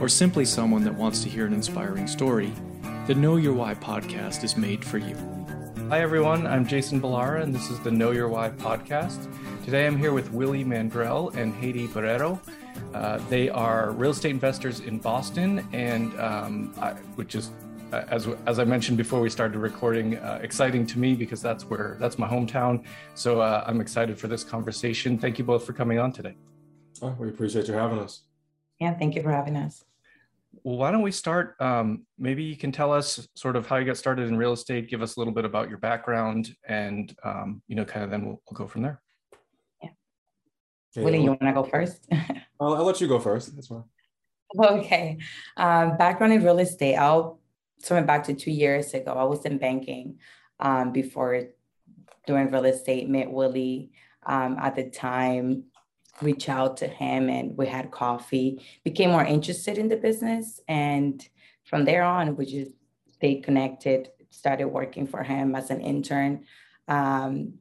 or simply someone that wants to hear an inspiring story, the Know Your Why podcast is made for you. Hi, everyone. I'm Jason Balara, and this is the Know Your Why podcast. Today I'm here with Willie Mandrell and Haiti Barrero. Uh, they are real estate investors in Boston, and um, I, which is, uh, as as I mentioned before we started recording, uh, exciting to me because that's where that's my hometown. So uh, I'm excited for this conversation. Thank you both for coming on today. Oh, we appreciate you having us. Yeah, thank you for having us. Well, why don't we start? Um, maybe you can tell us sort of how you got started in real estate. Give us a little bit about your background, and um, you know, kind of then we'll, we'll go from there. Yeah. Okay, Willie, you want to go first? I'll, I'll, let you go first. That's fine. Okay. Um, background in real estate. I'll turn back to two years ago. I was in banking um, before doing real estate. Met Willie um, at the time reach out to him and we had coffee, became more interested in the business. And from there on, we just stayed connected, started working for him as an intern. Um,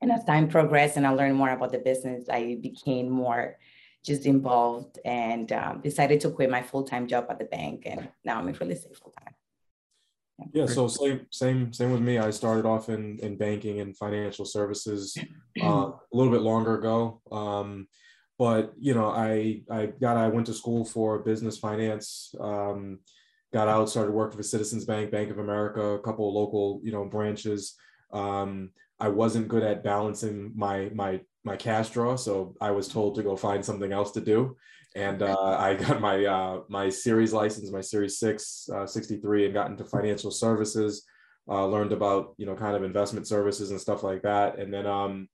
and as time progressed and I learned more about the business, I became more just involved and um, decided to quit my full-time job at the bank. And now I'm in real estate full-time. Yeah, so same same same with me. I started off in in banking and financial services uh, a little bit longer ago. Um, but you know, I I got I went to school for business finance. Um, got out, started working for Citizens Bank, Bank of America, a couple of local you know branches. Um, I wasn't good at balancing my my my cash draw, so I was told to go find something else to do and uh, I got my uh, my series license, my Series Six, uh, 63, and got into financial services. Uh, learned about you know kind of investment services and stuff like that, and then um,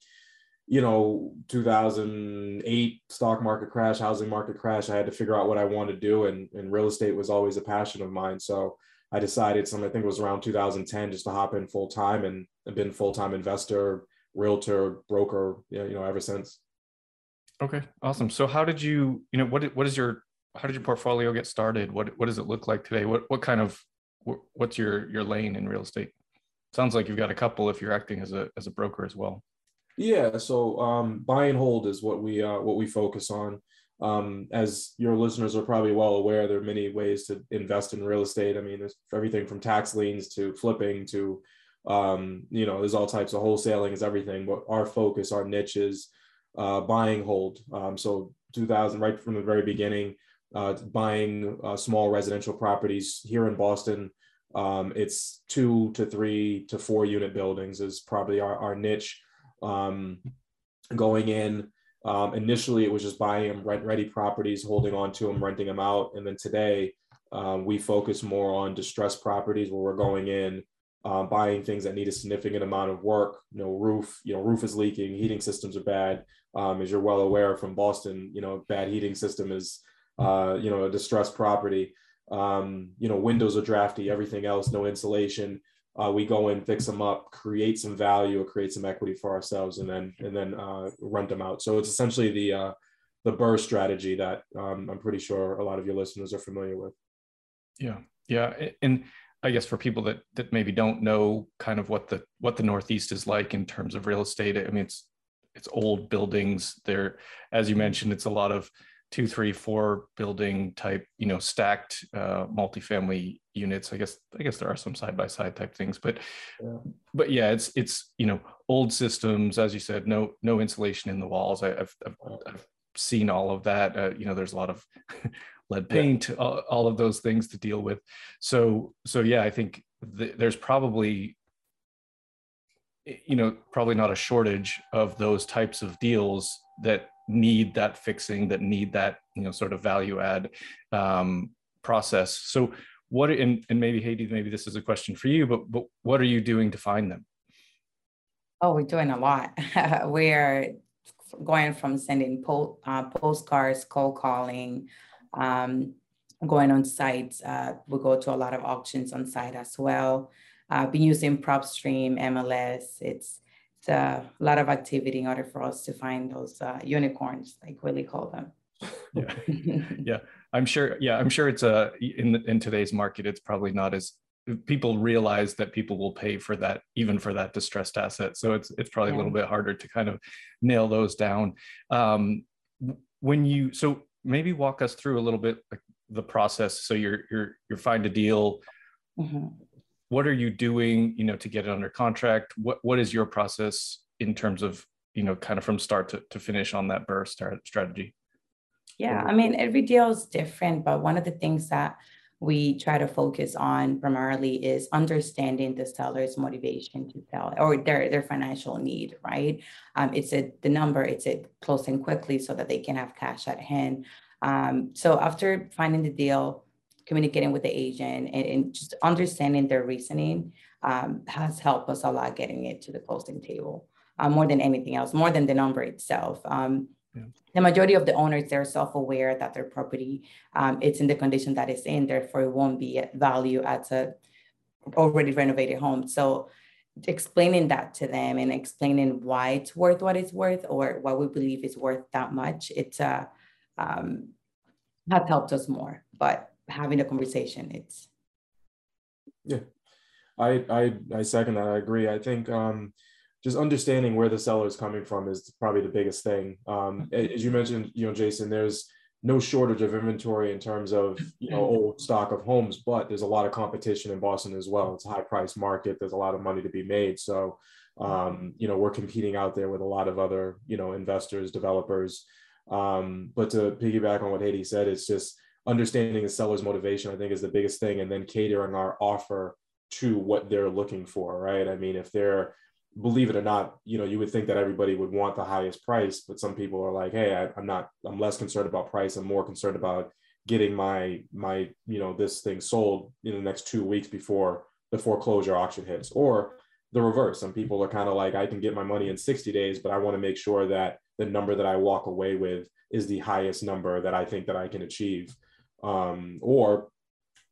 you know 2008 stock market crash, housing market crash. I had to figure out what I wanted to do, and and real estate was always a passion of mine. So I decided, some I think it was around 2010, just to hop in full time, and I've been full time investor, realtor, broker, you know, ever since. Okay, awesome. So how did you, you know, what what is your how did your portfolio get started? What what does it look like today? What what kind of what's your your lane in real estate? Sounds like you've got a couple if you're acting as a as a broker as well. Yeah, so um, buy and hold is what we uh, what we focus on. Um, as your listeners are probably well aware, there are many ways to invest in real estate. I mean, there's everything from tax liens to flipping to, um, you know, there's all types of wholesaling is everything. But our focus, our niche is uh, buying hold. Um, so 2000, right from the very beginning, uh, buying uh, small residential properties here in Boston. Um, it's two to three to four unit buildings is probably our, our niche. Um, going in, um, initially it was just buying rent ready properties, holding on to them, renting them out. And then today um, we focus more on distressed properties where we're going in, uh, buying things that need a significant amount of work. You know, roof, you know, roof is leaking, heating systems are bad. Um, as you're well aware from Boston, you know, bad heating system is, uh, you know, a distressed property. Um, you know, windows are drafty, everything else, no insulation. Uh, we go in, fix them up, create some value, or create some equity for ourselves, and then and then uh, rent them out. So it's essentially the uh, the BRRRR strategy that um, I'm pretty sure a lot of your listeners are familiar with. Yeah, yeah, and I guess for people that that maybe don't know kind of what the what the Northeast is like in terms of real estate, I mean it's it's old buildings. There, as you mentioned, it's a lot of two, three, four building type, you know, stacked uh, multifamily units. I guess I guess there are some side by side type things, but yeah. but yeah, it's it's you know old systems, as you said, no no insulation in the walls. I, have I've, I've seen all of that. Uh, you know, there's a lot of lead paint, yeah. all, all, of those things to deal with. So, so yeah, I think th- there's probably, you know, probably not a shortage of those types of deals that need that fixing, that need that, you know, sort of value add um, process. So, what and, and maybe Haiti, maybe this is a question for you, but but what are you doing to find them? Oh, we're doing a lot. we're going from sending po- uh, postcards, cold calling, um, going on sites. Uh, we go to a lot of auctions on site as well. Uh, been using PropStream, MLS. It's, it's a lot of activity in order for us to find those uh, unicorns, like Willie call them. yeah, yeah. I'm sure. Yeah, I'm sure it's a in in today's market, it's probably not as people realize that people will pay for that even for that distressed asset so it's it's probably yeah. a little bit harder to kind of nail those down um, when you so maybe walk us through a little bit like the process. So you're you're you're find a deal. Mm-hmm. what are you doing you know to get it under contract? What what is your process in terms of you know kind of from start to, to finish on that BRRRR strategy? Yeah i mean every deal is different but one of the things that we try to focus on primarily is understanding the seller's motivation to sell or their, their financial need, right? Um, it's a, the number, it's a closing quickly so that they can have cash at hand. Um, so after finding the deal, communicating with the agent and, and just understanding their reasoning um, has helped us a lot getting it to the closing table uh, more than anything else, more than the number itself. Um, yeah. The majority of the owners, they're self-aware that their property, um, it's in the condition that it's in, therefore it won't be at value as a already renovated home. So explaining that to them and explaining why it's worth what it's worth or what we believe it's worth that much, it's uh, um, has helped us more. But having a conversation, it's yeah. I I I second that. I agree. I think um, just understanding where the seller is coming from is probably the biggest thing. Um, as you mentioned, you know, Jason, there's no shortage of inventory in terms of you know old stock of homes, but there's a lot of competition in Boston as well. It's a high price market. There's a lot of money to be made. So um, you know we're competing out there with a lot of other you know investors, developers. Um, but to piggyback on what Haiti said, it's just understanding the seller's motivation. I think is the biggest thing, and then catering our offer to what they're looking for. Right. I mean, if they're believe it or not, you know, you would think that everybody would want the highest price, but some people are like, hey, I, am not, I'm less concerned about price. I'm more concerned about getting my my you know this thing sold in the next two weeks before the foreclosure auction hits, or the reverse. Some people are kind of like, I can get my money in 60 days, but I want to make sure that the number that I walk away with is the highest number that I think that I can achieve. Um, or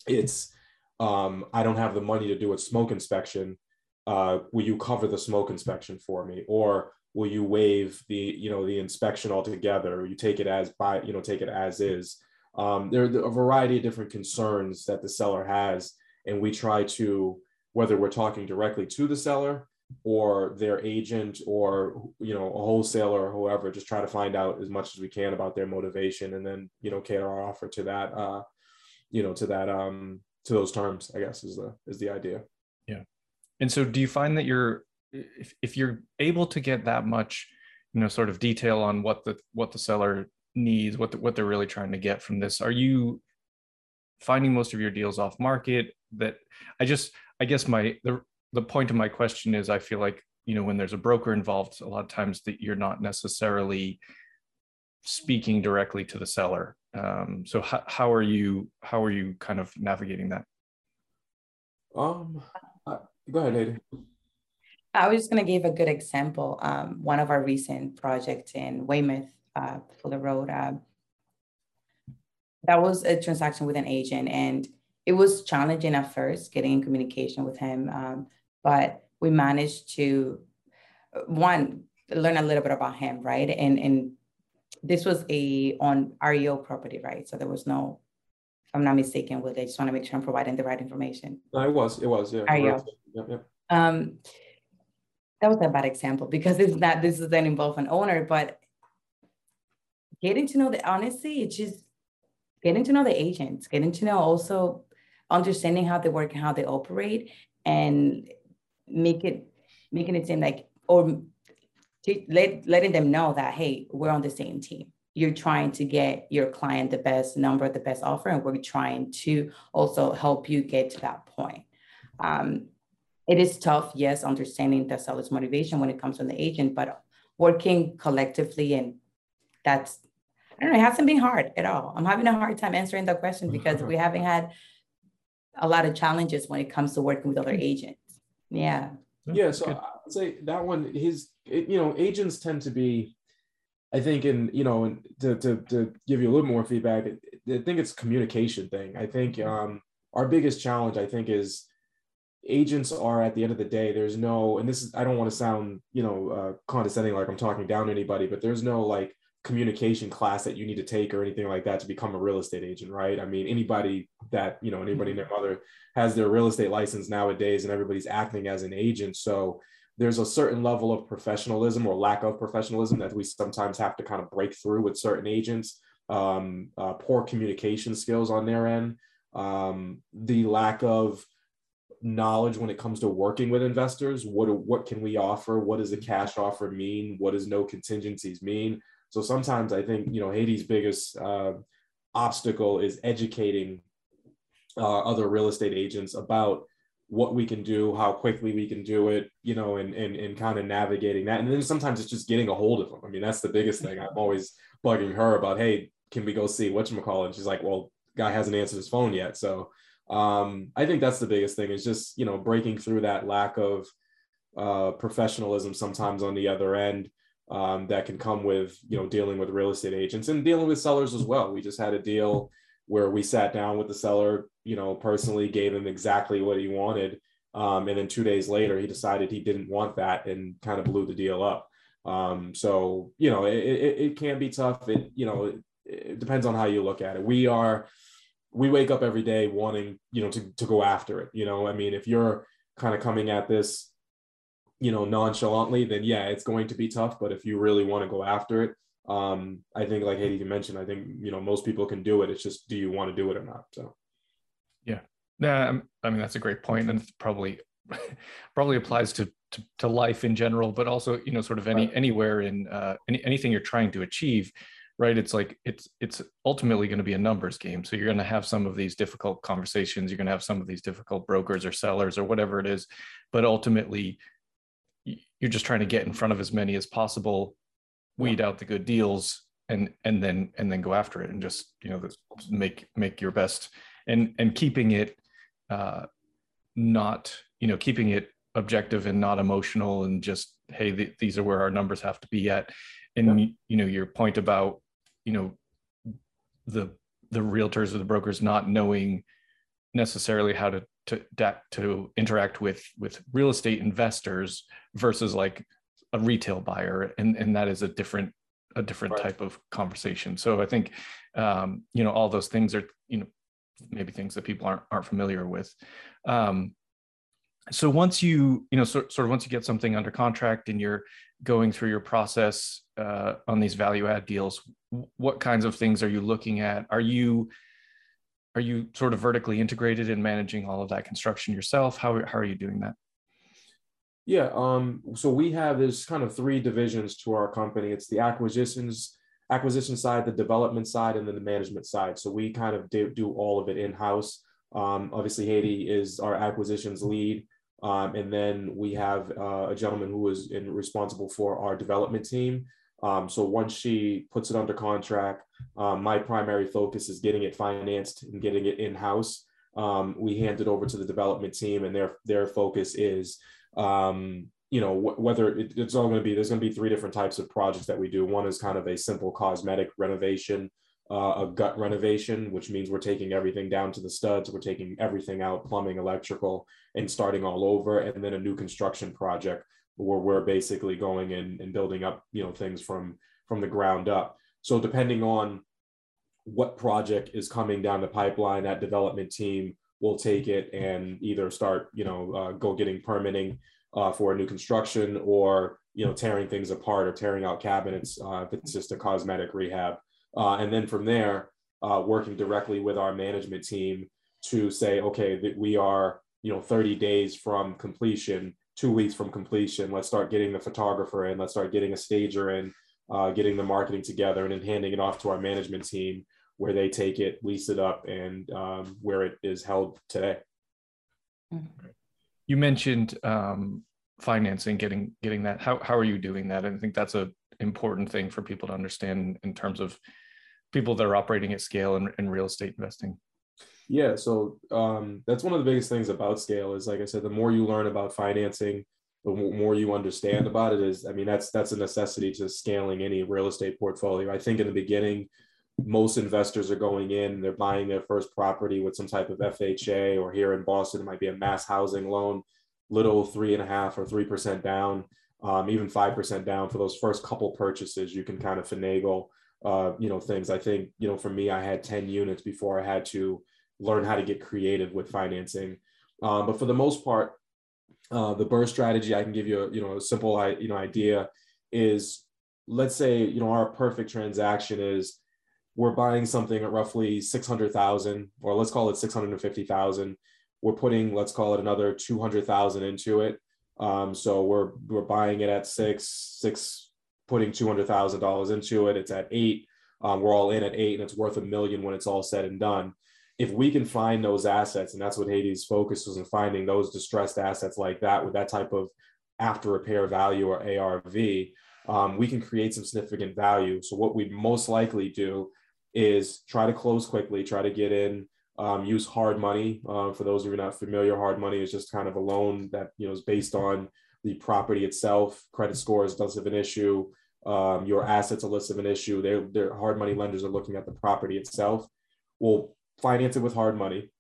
it's um, I don't have the money to do a smoke inspection uh, will you cover the smoke inspection for me? Or will you waive the you know the inspection altogether? Or you take it as by you know take it as is? Um, there are a variety of different concerns that the seller has and we try to whether we're talking directly to the seller or their agent or you know a wholesaler or whoever just try to find out as much as we can about their motivation and then you know cater our offer to that uh you know to that um to those terms i guess is the is the idea. Yeah and so do you find that you're if, if you're able to get that much, you know, sort of detail on what the what the seller needs, what the, what they're really trying to get from this, are you finding most of your deals off market? That I just I guess my the the point of my question is I feel like you know when there's a broker involved a lot of times that you're not necessarily speaking directly to the seller. Um, so how, how are you how are you kind of navigating that? Um Go ahead, Lady. I was just going to give a good example. Um, one of our recent projects in Weymouth, uh, Fuller Road, uh, that was a transaction with an agent, and it was challenging at first getting in communication with him. Um, but we managed to one learn a little bit about him, right? And and this was a on REO property, right? So there was no I'm not mistaken with it. I just want to make sure I'm providing the right information. No, it was. It was. Yeah. Are you? Yep, yep. Um, that was a bad example because it's not. This doesn't involve an owner, but getting to know the honestly, it's just getting to know the agents, getting to know also understanding how they work and how they operate, and make it making it seem like or let, letting them know that hey, we're on the same team you're trying to get your client the best number, the best offer, and we're trying to also help you get to that point. Um, it is tough, yes, understanding the seller's motivation when it comes from the agent, but working collectively and that's I don't know, it hasn't been hard at all. I'm having a hard time answering that question because we haven't had a lot of challenges when it comes to working with other agents. Yeah. Yeah. So I'd say that one, his, you know, agents tend to be I think in you know to to to give you a little more feedback, I think it's communication thing. I think um, our biggest challenge, I think, is agents are at the end of the day. There's no, and this is I don't want to sound you know uh, condescending like I'm talking down to anybody, but there's no like communication class that you need to take or anything like that to become a real estate agent, right? I mean, anybody that you know anybody and their mother has their real estate license nowadays, and everybody's acting as an agent, so there's a certain level of professionalism or lack of professionalism that we sometimes have to kind of break through with certain agents. Um, uh, poor communication skills on their end, um, the lack of knowledge when it comes to working with investors. What what can we offer? What does a cash offer mean? What does no contingencies mean? So sometimes I think you know Haiti's biggest uh, obstacle is educating uh, other real estate agents about what we can do, how quickly we can do it, you know, and and, and kind of navigating that. And then sometimes it's just getting a hold of them. I mean, that's the biggest thing. I'm always bugging her about, hey, can we go see what you call? And she's like, well, guy hasn't answered his phone yet. So um, I think that's the biggest thing is just, you know, breaking through that lack of uh, professionalism sometimes on the other end um, that can come with, you know, dealing with real estate agents and dealing with sellers as well. We just had a deal where we sat down with the seller, you know, personally gave him exactly what he wanted. Um, and then two days later, he decided he didn't want that and kind of blew the deal up. Um, so, you know, it, it, it, can be tough. It, you know, it, it depends on how you look at it. We are, we wake up every day wanting, you know, to, to go after it. You know, I mean, if you're kind of coming at this, you know, nonchalantly, then yeah, it's going to be tough. But if you really want to go after it, um, I think like Haiti mentioned, I think you know most people can do it. It's just do you want to do it or not? So yeah, yeah. I mean that's a great point, and probably probably applies to, to, to life in general, but also you know sort of any right. anywhere in uh, any anything you're trying to achieve. Right, it's like it's it's ultimately going to be a numbers game. So you're going to have some of these difficult conversations. You're going to have some of these difficult brokers or sellers or whatever it is, but ultimately you're just trying to get in front of as many as possible weed out the good deals and and then and then go after it and just you know make make your best. And and keeping it uh not you know keeping it objective and not emotional and just hey th- these are where our numbers have to be at. And yeah. you know your point about you know the the realtors or the brokers not knowing necessarily how to to to interact with with real estate investors versus like a retail buyer and and that is a different a different right. type of conversation. So i think um, you know all those things are you know maybe things that people aren't aren't familiar with. Um, so once you you know sort, sort of once you get something under contract and you're going through your process uh, on these value add deals what kinds of things are you looking at? Are you are you sort of vertically integrated in managing all of that construction yourself? How, how are you doing that yeah. Um, so we have there's kind of three divisions to our company. It's the acquisitions, acquisition side, the development side, and then the management side. So we kind of do, do all of it in house. Um, obviously, Haiti is our acquisitions lead. Um, and then we have uh, a gentleman who is in, responsible for our development team. Um, so once she puts it under contract, um, my primary focus is getting it financed and getting it in house. Um, we hand it over to the development team, and their their focus is um, you know, wh- whether it, it's all going to be, there's going to be three different types of projects that we do. One is kind of a simple cosmetic renovation, uh, a gut renovation, which means we're taking everything down to the studs, we're taking everything out, plumbing, electrical, and starting all over. And then a new construction project where we're basically going in and building up, you know, things from from the ground up. So depending on what project is coming down the pipeline, that development team we'll take it and either start, you know, uh, go getting permitting uh, for a new construction or, you know, tearing things apart or tearing out cabinets uh, if it's just a cosmetic rehab. Uh, and then from there, uh, working directly with our management team to say, okay, that we are, you know, 30 days from completion, two weeks from completion. Let's start getting the photographer in. Let's start getting a stager in, uh, getting the marketing together, and then handing it off to our management team where they take it, lease it up, and um, where it is held today. Mm-hmm. You mentioned um, financing, getting getting that. How how are you doing that? And I think that's a important thing for people to understand in terms of people that are operating at scale in, in real estate investing. Yeah, so um, that's one of the biggest things about scale is like I said, the more you learn about financing, the more you understand about it is i mean that's that's a necessity to scaling any real estate portfolio i think in the beginning most investors are going in they're buying their first property with some type of fha or here in boston it might be a mass housing loan little three and a half or three percent down um, even five percent down for those first couple purchases. You can kind of finagle uh, you know things. I think you know for me i had 10 units before i had to learn how to get creative with financing. Um, but for the most part uh, the BRRRR strategy, I can give you a you know a simple you know idea is let's say you know our perfect transaction is we're buying something at roughly 600,000 or let's call it 650,000 we're putting let's call it another 200,000 into it. Um, so we're we're buying it at 6 6 putting $200,000 into it. It's at 8 um, we're all in at 8 and it's worth a million when it's all said and done. If we can find those assets, and that's what Hades focuses on finding those distressed assets like that with that type of after repair value or ARV, um, we can create some significant value. So what we'd most likely do is try to close quickly, try to get in, um, use hard money. Uh, for those of you not familiar, hard money is just kind of a loan that you know is based on the property itself. Credit scores does have an issue. Um, your assets are less of an issue. They're, they're hard money lenders are looking at the property itself. We'll finance it with hard money,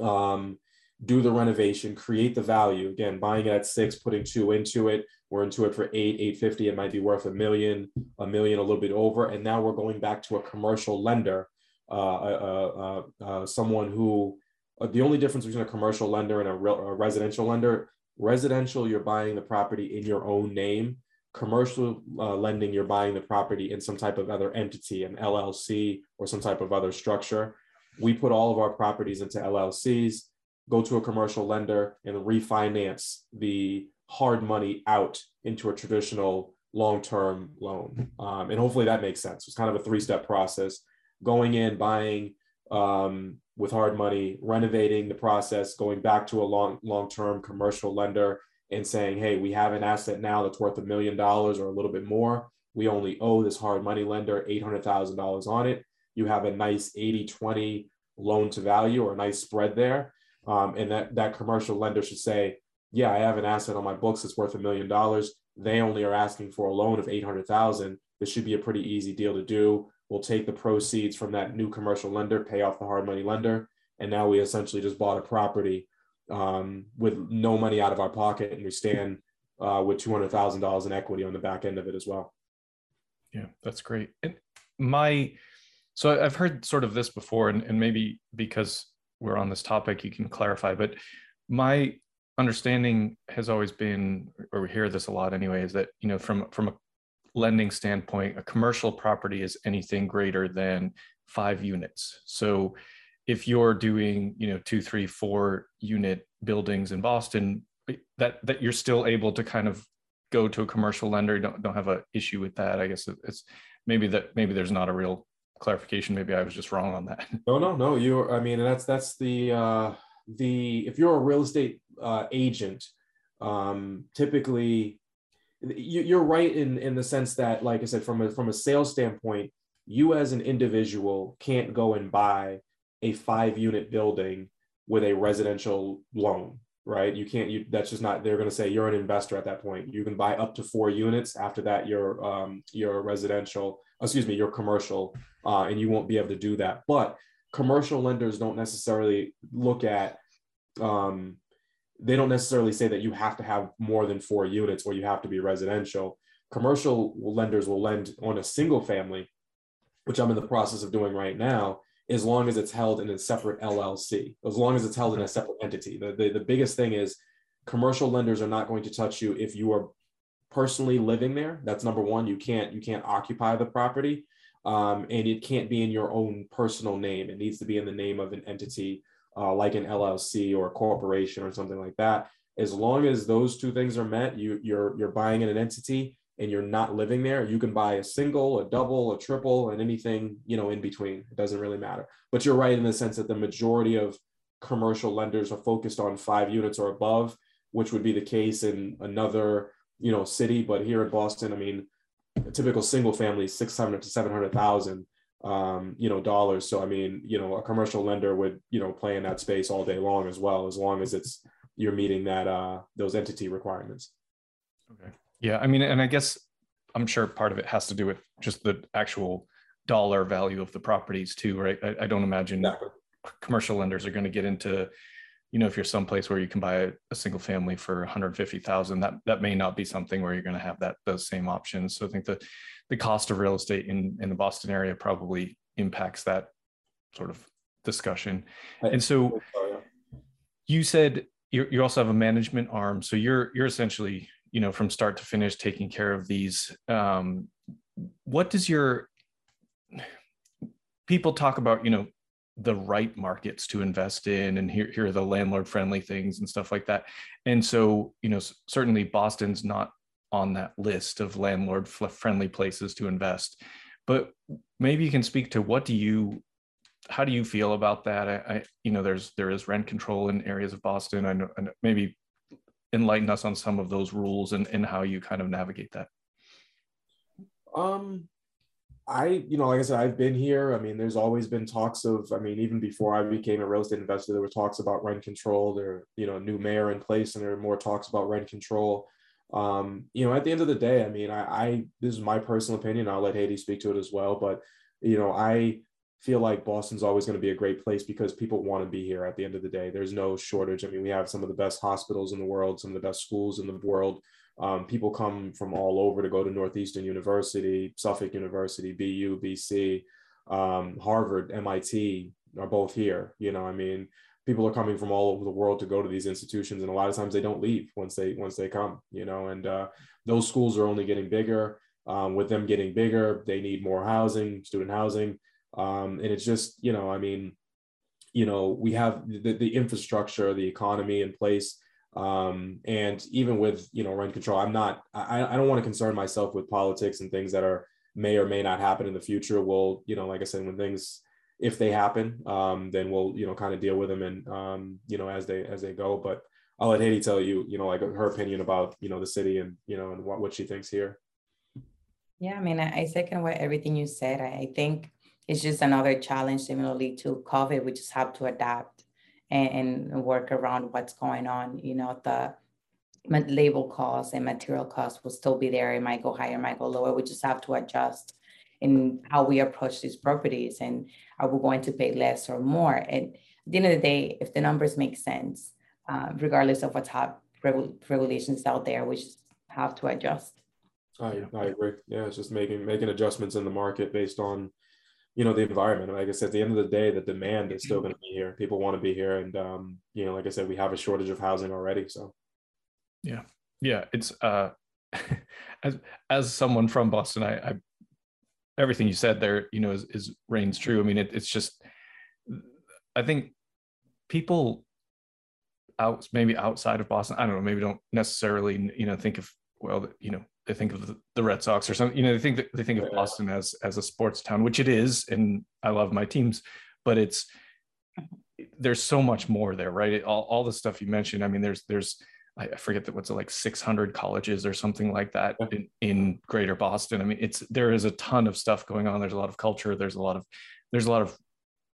um, do the renovation, create the value. Again, buying it at six, putting two into it. We're into it for eight, eight fifty. It might be worth a million, a million, a little bit over. And now we're going back to a commercial lender, uh, uh, uh, uh someone who. Uh, the only difference between a commercial lender and a, real, a residential lender, residential, you're buying the property in your own name commercial uh, lending, you're buying the property in some type of other entity, an LLC or some type of other structure we put all of our properties into LLCs, go to a commercial lender and refinance the hard money out into a traditional long-term loan. Um, and hopefully that makes sense. It's kind of a three-step process: going in, buying um, with hard money, renovating the process, going back to a long long-term commercial lender, and saying, "Hey, we have an asset now that's worth a million dollars or a little bit more. We only owe this hard money lender eight hundred thousand dollars on it you have a nice 80 20 loan to value or a nice spread there. Um, and that, that commercial lender should say, yeah, I have an asset on my books that's worth a million dollars. They only are asking for a loan of 800,000. This should be a pretty easy deal to do. We'll take the proceeds from that new commercial lender, pay off the hard money lender. And now we essentially just bought a property um, with no money out of our pocket and we stand uh, with $200,000 in equity on the back end of it as well. Yeah, that's great. And my, so I've heard sort of this before, and, and maybe because we're on this topic, you can clarify. But my understanding has always been, or we hear this a lot anyway, is that you know from from a lending standpoint, a commercial property is anything greater than five units. So if you're doing you know two, three, four unit buildings in Boston, eh, that that you're still able to kind of go to a commercial lender. Don't don't have an issue with that. I guess it's maybe that maybe there's not a real clarification. Maybe I was just wrong on that. No, no, no. You, I mean, that's that's the uh, the if you're a real estate uh, agent, um, typically you, are right in in the sense that, like I said, from a from a sales standpoint, you as an individual can't go and buy a five unit building with a residential loan right? You can't you that's just not they're going to say you're an investor at that point. You can buy up to four units after that you're um you're residential excuse me you're commercial uh, and you won't be able to do that. But commercial lenders don't necessarily look at um they don't necessarily say that you have to have more than four units or you have to be residential. Commercial lenders will lend on a single family which i'm in the process of doing right now as long as it's held in a separate LLC, as long as it's held in a separate entity. The, the, the biggest thing is commercial lenders are not going to touch you if you are personally living there. That's number one. You can't you can't occupy the property, um, and it can't be in your own personal name. It needs to be in the name of an entity uh, like an LLC or a corporation or something like that. As long as those two things are met, you you're you're buying in an entity and you're not living there, you can buy a single, a double, a triple, and anything, you know, in between. It doesn't really matter. But you're right in the sense that the majority of commercial lenders are focused on five units or above, which would be the case in another, you know, city. But here in Boston, I mean, a typical single family, 600 to 700,000, um, you know, dollars. So, I mean, you know, a commercial lender would, you know, play in that space all day long as well, as long as it's, you're meeting that, uh, those entity requirements. Okay. Yeah, I mean, and I guess I'm sure part of it has to do with just the actual dollar value of the properties too, right? I, I don't imagine exactly. commercial lenders are going to get into, you know, if you're someplace where you can buy a, a single family for 150,000, that that may not be something where you're going to have that those same options. So I think the the cost of real estate in in the Boston area probably impacts that sort of discussion. And so you said you you also have a management arm, so you're you're essentially you know from start to finish taking care of these. Um, what does your people talk about? You know the right markets to invest in and here, here are the landlord friendly things and stuff like that and so you know certainly boston's not on that list of landlord friendly places to invest but maybe you can speak to what do you how do you feel about that I, I you know there's there is rent control in areas of boston i know and maybe enlighten us on some of those rules and, and how you kind of navigate that um I, you know, like I said, I've been here. I mean, there's always been talks of, I mean, even before I became a real estate investor, there were talks about rent control. There, you know, a new mayor in place, and there are more talks about rent control. Um, you know, at the end of the day, I mean, I, I this is my personal opinion. I'll let Haiti speak to it as well. But, you know, I feel like Boston's always going to be a great place because people want to be here at the end of the day. There's no shortage. I mean, we have some of the best hospitals in the world, some of the best schools in the world. Um, people come from all over to go to Northeastern University, Suffolk University, BU, BC, um, Harvard, MIT are both here. You know, I mean, people are coming from all over the world to go to these institutions, and a lot of times they don't leave once they once they come. You know, and uh, those schools are only getting bigger. Um, with them getting bigger, they need more housing, student housing, um, and it's just you know, I mean, you know, we have the, the infrastructure, the economy in place. Um, and even with you know rent control i'm not i, I don't want to concern myself with politics and things that are may or may not happen in the future. We'll you know like i said when things if they happen um, then we'll you know kind of deal with them and um, you know as they as they go. But i'll let haiti tell you you know like her opinion about you know the city and you know and what, what she thinks here. Yeah i mean i, second what everything you said. I think it's just another challenge similarly to covid we just have to adapt and, and work around what's going on. You know, the label costs and material costs will still be there. It might go higher, it might go lower. We just have to adjust in how we approach these properties and are we going to pay less or more? And at the end of the day, if the numbers make sense, uh, regardless of what's hot regulations out there, we just have to adjust. I, I agree. Yeah, it's just making making adjustments in the market based on you know the environment. Like i said at the end of the day the demand is still mm-hmm. going to be here. People want to be here and um you know like i said we have a shortage of housing already so. Yeah. Yeah it's uh as as someone from boston i, I everything you said there you know is, is reigns true. I mean it, it's just i think people out maybe outside of boston i don't know maybe don't necessarily you know think of well you know they think of the Red Sox or something. You know, they think that they think of Boston as as a sports town, which it is, and I love my teams, but it's there's so much more there, right? It, all all the stuff you mentioned. I mean, there's there's I forget that what's it like 600 colleges or something like that in, in Greater Boston. I mean, it's there is a ton of stuff going on. There's a lot of culture. There's a lot of there's a lot of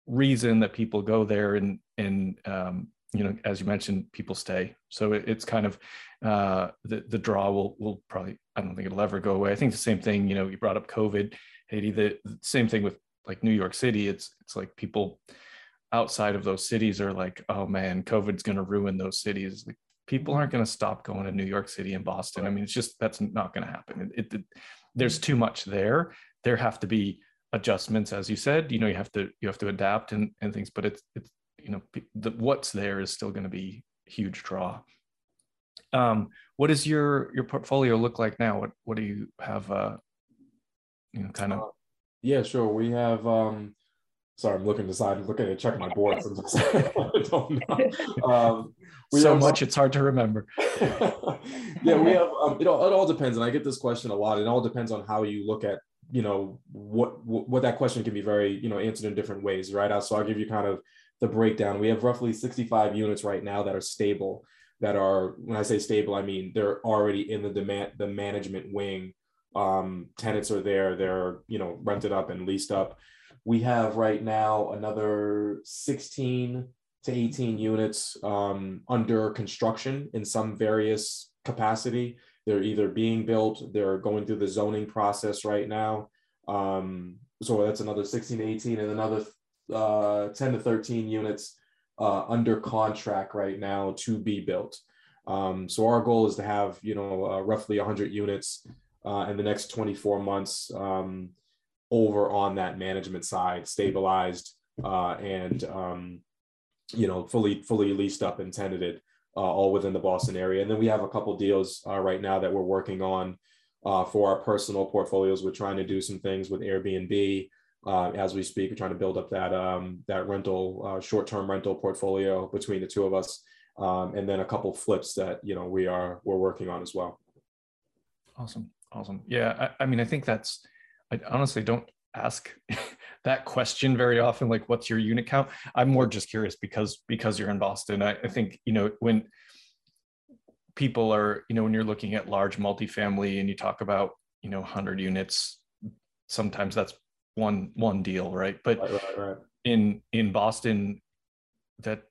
reason that people go there and and um, you know, as you mentioned, people stay. So it, it's kind of uh, the the draw will will probably I don't think it'll ever go away. I think the same thing. You know, you brought up COVID, Haiti. The, the same thing with like New York City. It's it's like people outside of those cities are like, oh man, COVID's going to ruin those cities. Like people aren't going to stop going to New York City and Boston. I mean, it's just that's not going to happen. It, it, there's too much there. There have to be adjustments, as you said. You know, you have to you have to adapt and and things. But it's it's you know the, what's there is still going to be huge draw. Um, what does your your portfolio look like now? What what do you have? Uh, you know, kind of. Uh, yeah, sure. We have. Um, sorry, I'm looking decide. Looking at checking my boards. I'm just, I don't know. Um, so have, much it's hard to remember. yeah, we have. Um, it all it all depends, and I get this question a lot. It all depends on how you look at you know what what that question can be very you know answered in different ways, right? So I'll give you kind of the breakdown. We have roughly 65 units right now that are stable. That are when I say stable, I mean they're already in the demand the management wing. Um, tenants are there. They're you know rented up and leased up. We have right now another 16 to 18 units um, under construction in some various capacity. They're either being built, they're going through the zoning process right now. Um, so that's another 16 to 18 and another uh, 10 to 13 units uh, under contract right now to be built. Um, so our goal is to have, you know, uh, roughly 100 units uh, in the next 24 months um, over on that management side, stabilized uh, and, um, you know, fully fully leased up and tenanted, uh, all within the Boston area. And then we have a couple deals uh, right now that we're working on for our personal portfolios. We're trying to do some things with Airbnb. Uh, as we speak, we're trying to build up that um, that rental uh, short-term rental portfolio between the two of us, um, and then a couple flips that you know we are we're working on as well. Awesome, awesome. Yeah, I, I mean, I think that's. I honestly don't ask that question very often. Like, what's your unit count? I'm more just curious because because you're in Boston. I, I think you know when people are you know when you're looking at large multifamily and you talk about you know 100 units, sometimes that's one one deal, right? But Right, right, right. in in Boston that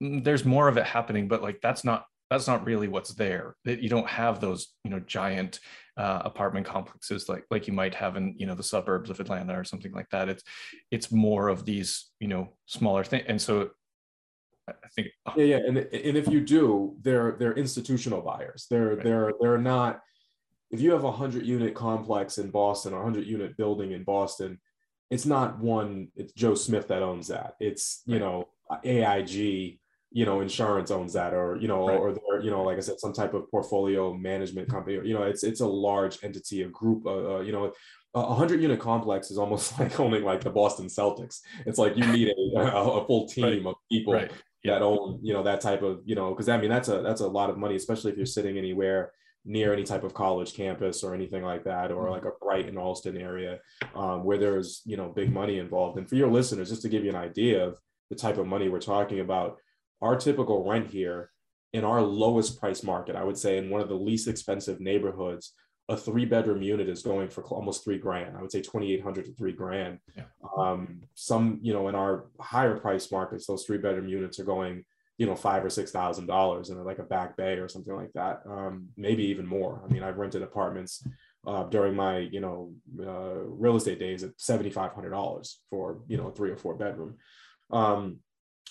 there's more of it happening but like that's not that's not really what's there that you don't have those you know giant uh, apartment complexes like like you might have in you know the suburbs of Atlanta or something like that it's it's more of these you know smaller things and so I I think Yeah, yeah, and and if you do, they're they're institutional buyers. They're Right. they're they're not. If you have a hundred unit complex in Boston, or a hundred unit building in Boston, it's not one. It's Joe Smith that owns that. It's you Right. know AIG, you know insurance owns that, or you know, Right. or they're you know like I said, some type of portfolio management company. or, You know, it's it's a large entity, a group. Uh, uh, you know, a hundred unit complex is almost like owning like the Boston Celtics. It's like you need a, a, full team of people right that own you know that type of you know because I mean that's a that's a lot of money especially if you're sitting anywhere near any type of college campus or anything like that or Mhm. like a Brighton Allston area um, where there's you know big money involved and for your listeners just to give you an idea of the type of money we're talking about our typical rent here in our lowest price market I would say in one of the least expensive neighborhoods a three bedroom unit is going for almost three grand I would say 2800 to three grand Yeah. um, some you know in our higher price markets those three bedroom units are going you know five or six thousand dollars in like a back bay or something like that um, maybe even more i mean i've rented apartments uh, during my you know uh, real estate days at $7500 for you know a three or four bedroom um,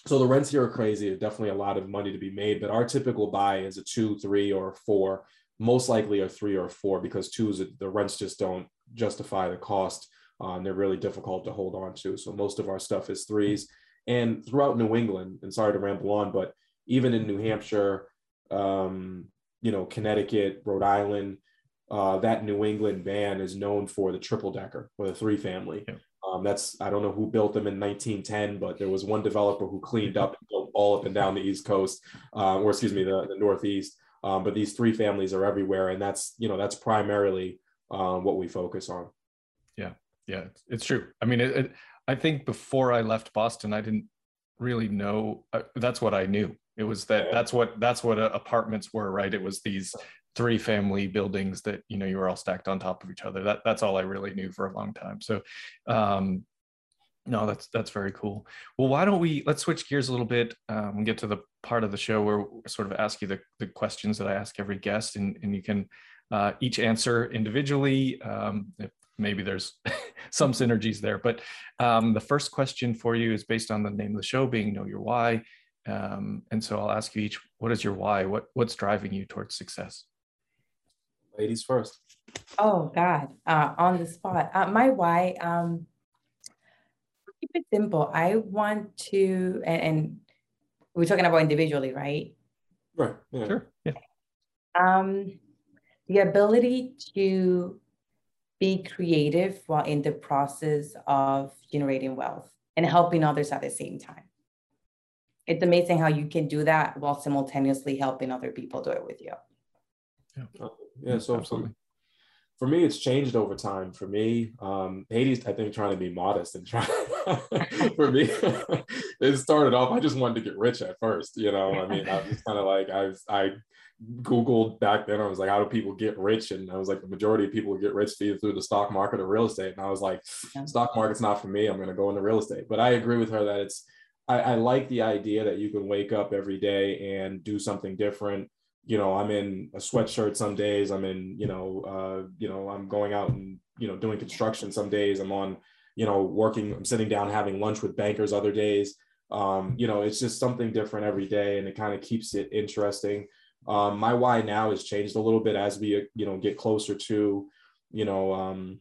so the rents here are crazy definitely a lot of money to be made but our typical buy is a two three or four most likely a three or four because two is the rents just don't justify the cost uh, and they're really difficult to hold on to. So most of our stuff is threes. And throughout New England, and sorry to ramble on, but even in New Hampshire, um, you know, Connecticut, Rhode Island, uh, that New England van is known for the triple decker or the three family. Yeah. Um, that's I don't know who built them in 1910, but there was one developer who cleaned up all up and down the East Coast, uh, or excuse me, the, the Northeast. Um, but these three families are everywhere, and that's you know that's primarily um, what we focus on. yeah it's, it's true i mean it, it, i think before i left boston i didn't really know uh, that's what i knew. It was that Yeah. that's what that's what uh, apartments were right? It was these three family buildings that you know you were all stacked on top of each other. That that's all i really knew for a long time. So um no that's that's very cool. Well why don't we let's switch gears a little bit um, and get to the part of the show where we sort of ask you the, the questions that i ask every guest and, and you can uh, each answer individually um, if maybe there's some synergies there. But um, the first question for you is based on the name of the show being Know Your Why. Um, and so I'll ask you each, what is your why? What What's driving you towards success? Ladies first. Oh God, uh, on the spot. Uh, my why, um, keep it simple. I want to, and, and we're talking about individually, right? Right. Yeah. Sure. Yeah. Um, the ability to be creative while in the process of generating wealth and helping others at the same time. It's amazing how you can do that while simultaneously helping other people do it with you. Yeah. So, so Absolutely. for me, it's changed over time. For me, um, Hades, I think, trying to be modest and trying. for me, it started off. I just wanted to get rich at first. You know, I mean, I was kind of like I I googled back then. I was like, how do people get rich? And I was like, the majority of people get rich either through the stock market or real estate. And I was like, stock market's not for me. I'm going to go into real estate. But I agree with her that it's. I, I like the idea that you can wake up every day and do something different you know, I'm in a sweatshirt some days. I'm in, you know, uh, you know, I'm going out and you know doing construction some days. I'm on, you know, working. I'm sitting down having lunch with bankers other days. Um, you know, it's just something different every day, and it kind of keeps it interesting. Um, my why now has changed a little bit as we, you know, get closer to, you know, um,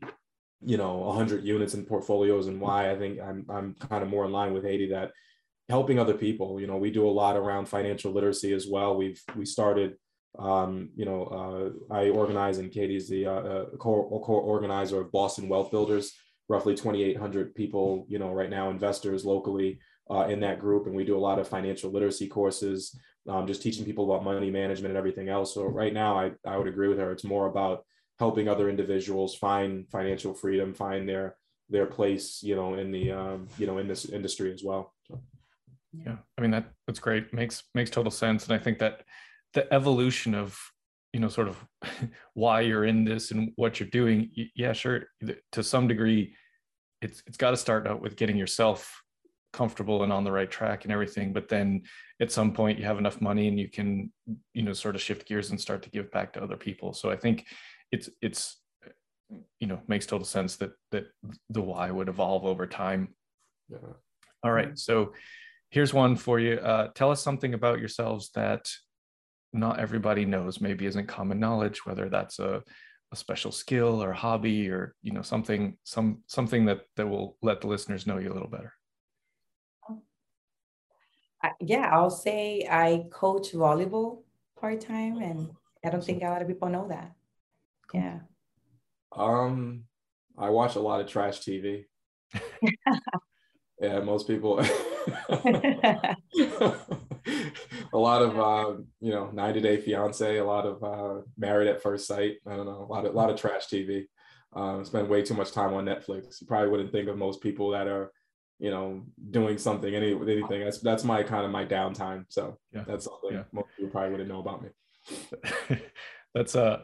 you know, 100 units in portfolios, and why I think I'm I'm kind of more in line with Haiti that helping other people. You know, we do a lot around financial literacy as well. We've we started. Um, you know, uh, I organize, and Katie's the uh, uh, core, core organizer of Boston Wealth Builders. Roughly 2,800 people, you know, right now, investors locally uh, in that group, and we do a lot of financial literacy courses, um, just teaching people about money management and everything else. So right now, I I would agree with her. It's more about helping other individuals find financial freedom, find their their place, you know, in the um, you know in this industry as well. So yeah i mean that that's great makes makes total sense and i think that the evolution of you know sort of why you're in this and what you're doing yeah sure to some degree it's it's got to start out with getting yourself comfortable and on the right track and everything but then at some point you have enough money and you can you know sort of shift gears and start to give back to other people so i think it's it's you know makes total sense that that the why would evolve over time yeah. all right so here's one for you. Uh, tell us something about yourselves that not everybody knows, maybe isn't common knowledge, whether that's a, a special skill or hobby or you know something some something that that will let the listeners know you a little better. Yeah, I'll say I coach volleyball part time, and I don't think a lot of people know that. Yeah. Um, I watch a lot of trash TV. yeah, most people. a lot of uh, you know 90 day fiance a lot of uh, married at first sight i don't know a lot of a lot of trash tv um, spend way too much time on netflix you probably wouldn't think of most people that are you know doing something any anything that's that's my kind of my downtime so yeah. that's something yeah. most people probably wouldn't know about me that's uh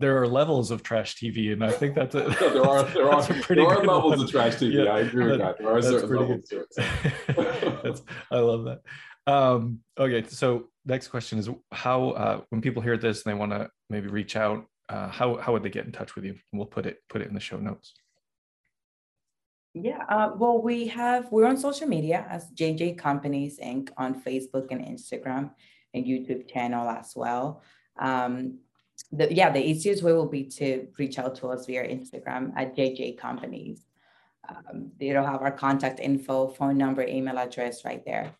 there are levels of trash TV, and I think that's a there are there are, pretty there are levels one. of trash TV. Yeah, I agree with that. that. There are certain levels good. to it. I love that. Um, okay, so next question is how uh, when people hear this and they want to maybe reach out, uh, how how would they get in touch with you? And we'll put it put it in the show notes. Yeah, uh, well, we have we're on social media as JJ Companies Inc. on Facebook and Instagram and YouTube channel as well. Um, the, yeah, the easiest way will be to reach out to us via Instagram at JJ Companies. Um, it'll have our contact info, phone number, email address right there.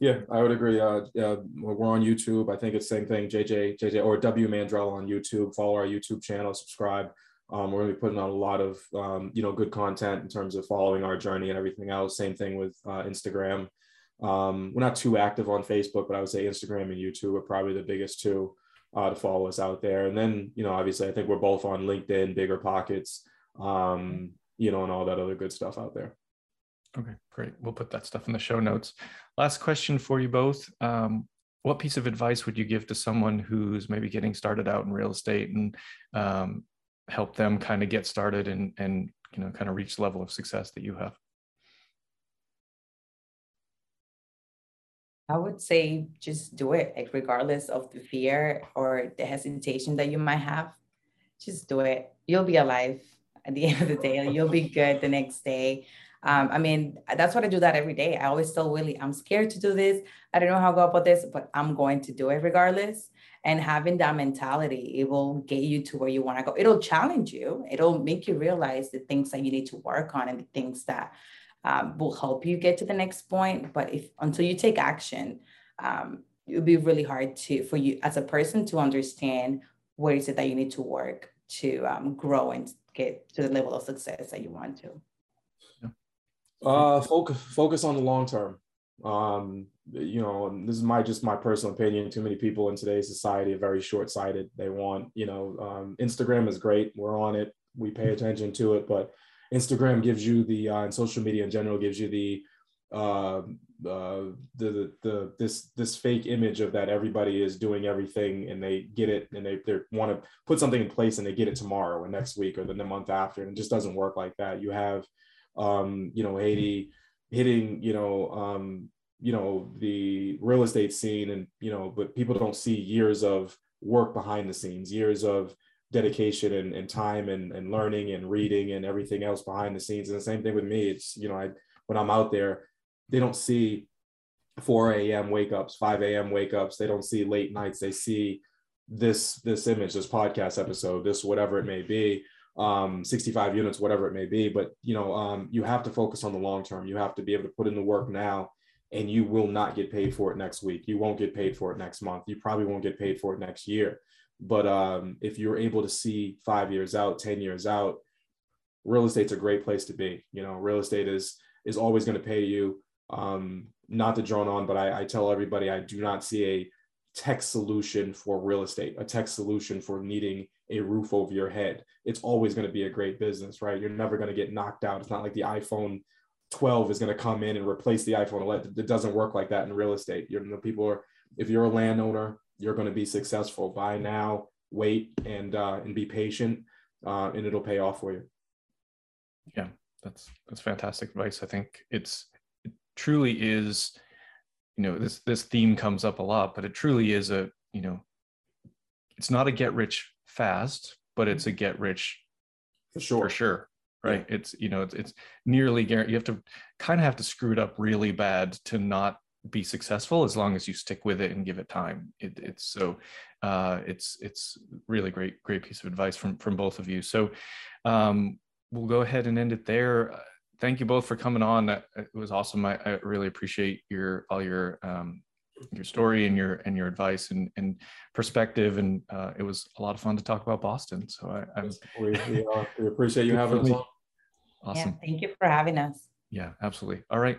Yeah, I would agree. Uh, we're on YouTube. I think it's same thing. JJ, JJ, or W Mandrell on YouTube. Follow our YouTube channel. Subscribe. Um, we're going to be putting out a lot of um, you know good content in terms of following our journey and everything else. Same thing with uh, Instagram. Um, we're not too active on Facebook, but I would say Instagram and YouTube are probably the biggest two uh, to follow us out there. And then, you know, obviously, I think we're both on LinkedIn, Bigger Pockets, um, you know, and all that other good stuff out there. Okay, great. We'll put that stuff in the show notes. Last question for you both. Um, what piece of advice would you give to someone who's maybe getting started out in real estate and um, help them kind of get started and, and, you know, kind of reach the level of success that you have? I would say just do it, like regardless of the fear or the hesitation that you might have, just do it. You'll be alive at the end of the day. You'll be good the next day. Um, I mean, that's what I do that every day. I always tell Willie, I'm scared to do this. I don't know how to go about this, but I'm going to do it regardless. And having that mentality, it will get you to where you want to go. It'll challenge you. It'll make you realize the things that you need to work on and the things that um, will help you get to the next point. But if until you take action, um, it would be really hard to for you as a person to understand where is it that you need to work to um, grow and get to the level of success that you want to. Uh, focus focus on the long term. Um, you know, this is my just my personal opinion. Too many people in today's society are very short sighted. They want, you know, um, Instagram is great. We're on it. We pay attention to it, but Instagram gives you the uh, and social media in general gives you the uh, uh, the, the the this this fake image of that everybody is doing everything and they get it and they they want to put something in place and they get it tomorrow or next week or then the month after and it just doesn't work like that. You have um, you know Haiti hitting you know um, you know the real estate scene and you know but people don't see years of work behind the scenes years of dedication and, and time and, and learning and reading and everything else behind the scenes and the same thing with me it's you know i when i'm out there they don't see 4 a.m wake ups 5 a.m wake ups they don't see late nights they see this this image this podcast episode this whatever it may be um 65 units whatever it may be but you know um you have to focus on the long term you have to be able to put in the work now and you will not get paid for it next week. You won't get paid for it next month. You probably won't get paid for it next year. But um, if you're able to see five years out, 10 years out, real estate's a great place to be. You know, real estate is is always going to pay you. Um, not to drone on, but I, I tell everybody I do not see a tech solution for real estate, a tech solution for needing a roof over your head. It's always going to be a great business, right? You're never going to get knocked out. It's not like the iPhone 12 is going to come in and replace the iPhone 11. It doesn't work like that in real estate. You're, you know, people are, if you're a landowner, you're going to be successful. Buy now, wait, and uh, and be patient, uh, and it'll pay off for you. Yeah, that's that's fantastic advice. I think it's it truly is, you know, this this theme comes up a lot, but it truly is a, you know, it's not a get rich fast, but it's a get rich for sure. For sure right yeah. it's you know it's, it's nearly guaranteed you have to kind of have to screw it up really bad to not be successful as long as you stick with it and give it time. It, it's so uh, it's it's really great great piece of advice from from both of you. So um, we'll go ahead and end it there. Uh, thank you both for coming on. It was awesome. I, I really appreciate your all your um, your story and your and your advice and, and perspective. And uh, it was a lot of fun to talk about boston. So i I'm, we, we, uh, we appreciate you having us on. Awesome. Yeah, thank you for having us. Yeah absolutely. All right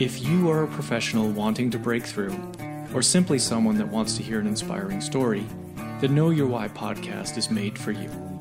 If you are a professional wanting to break through, or simply someone that wants to hear an inspiring story, the Know Your Why podcast is made for you.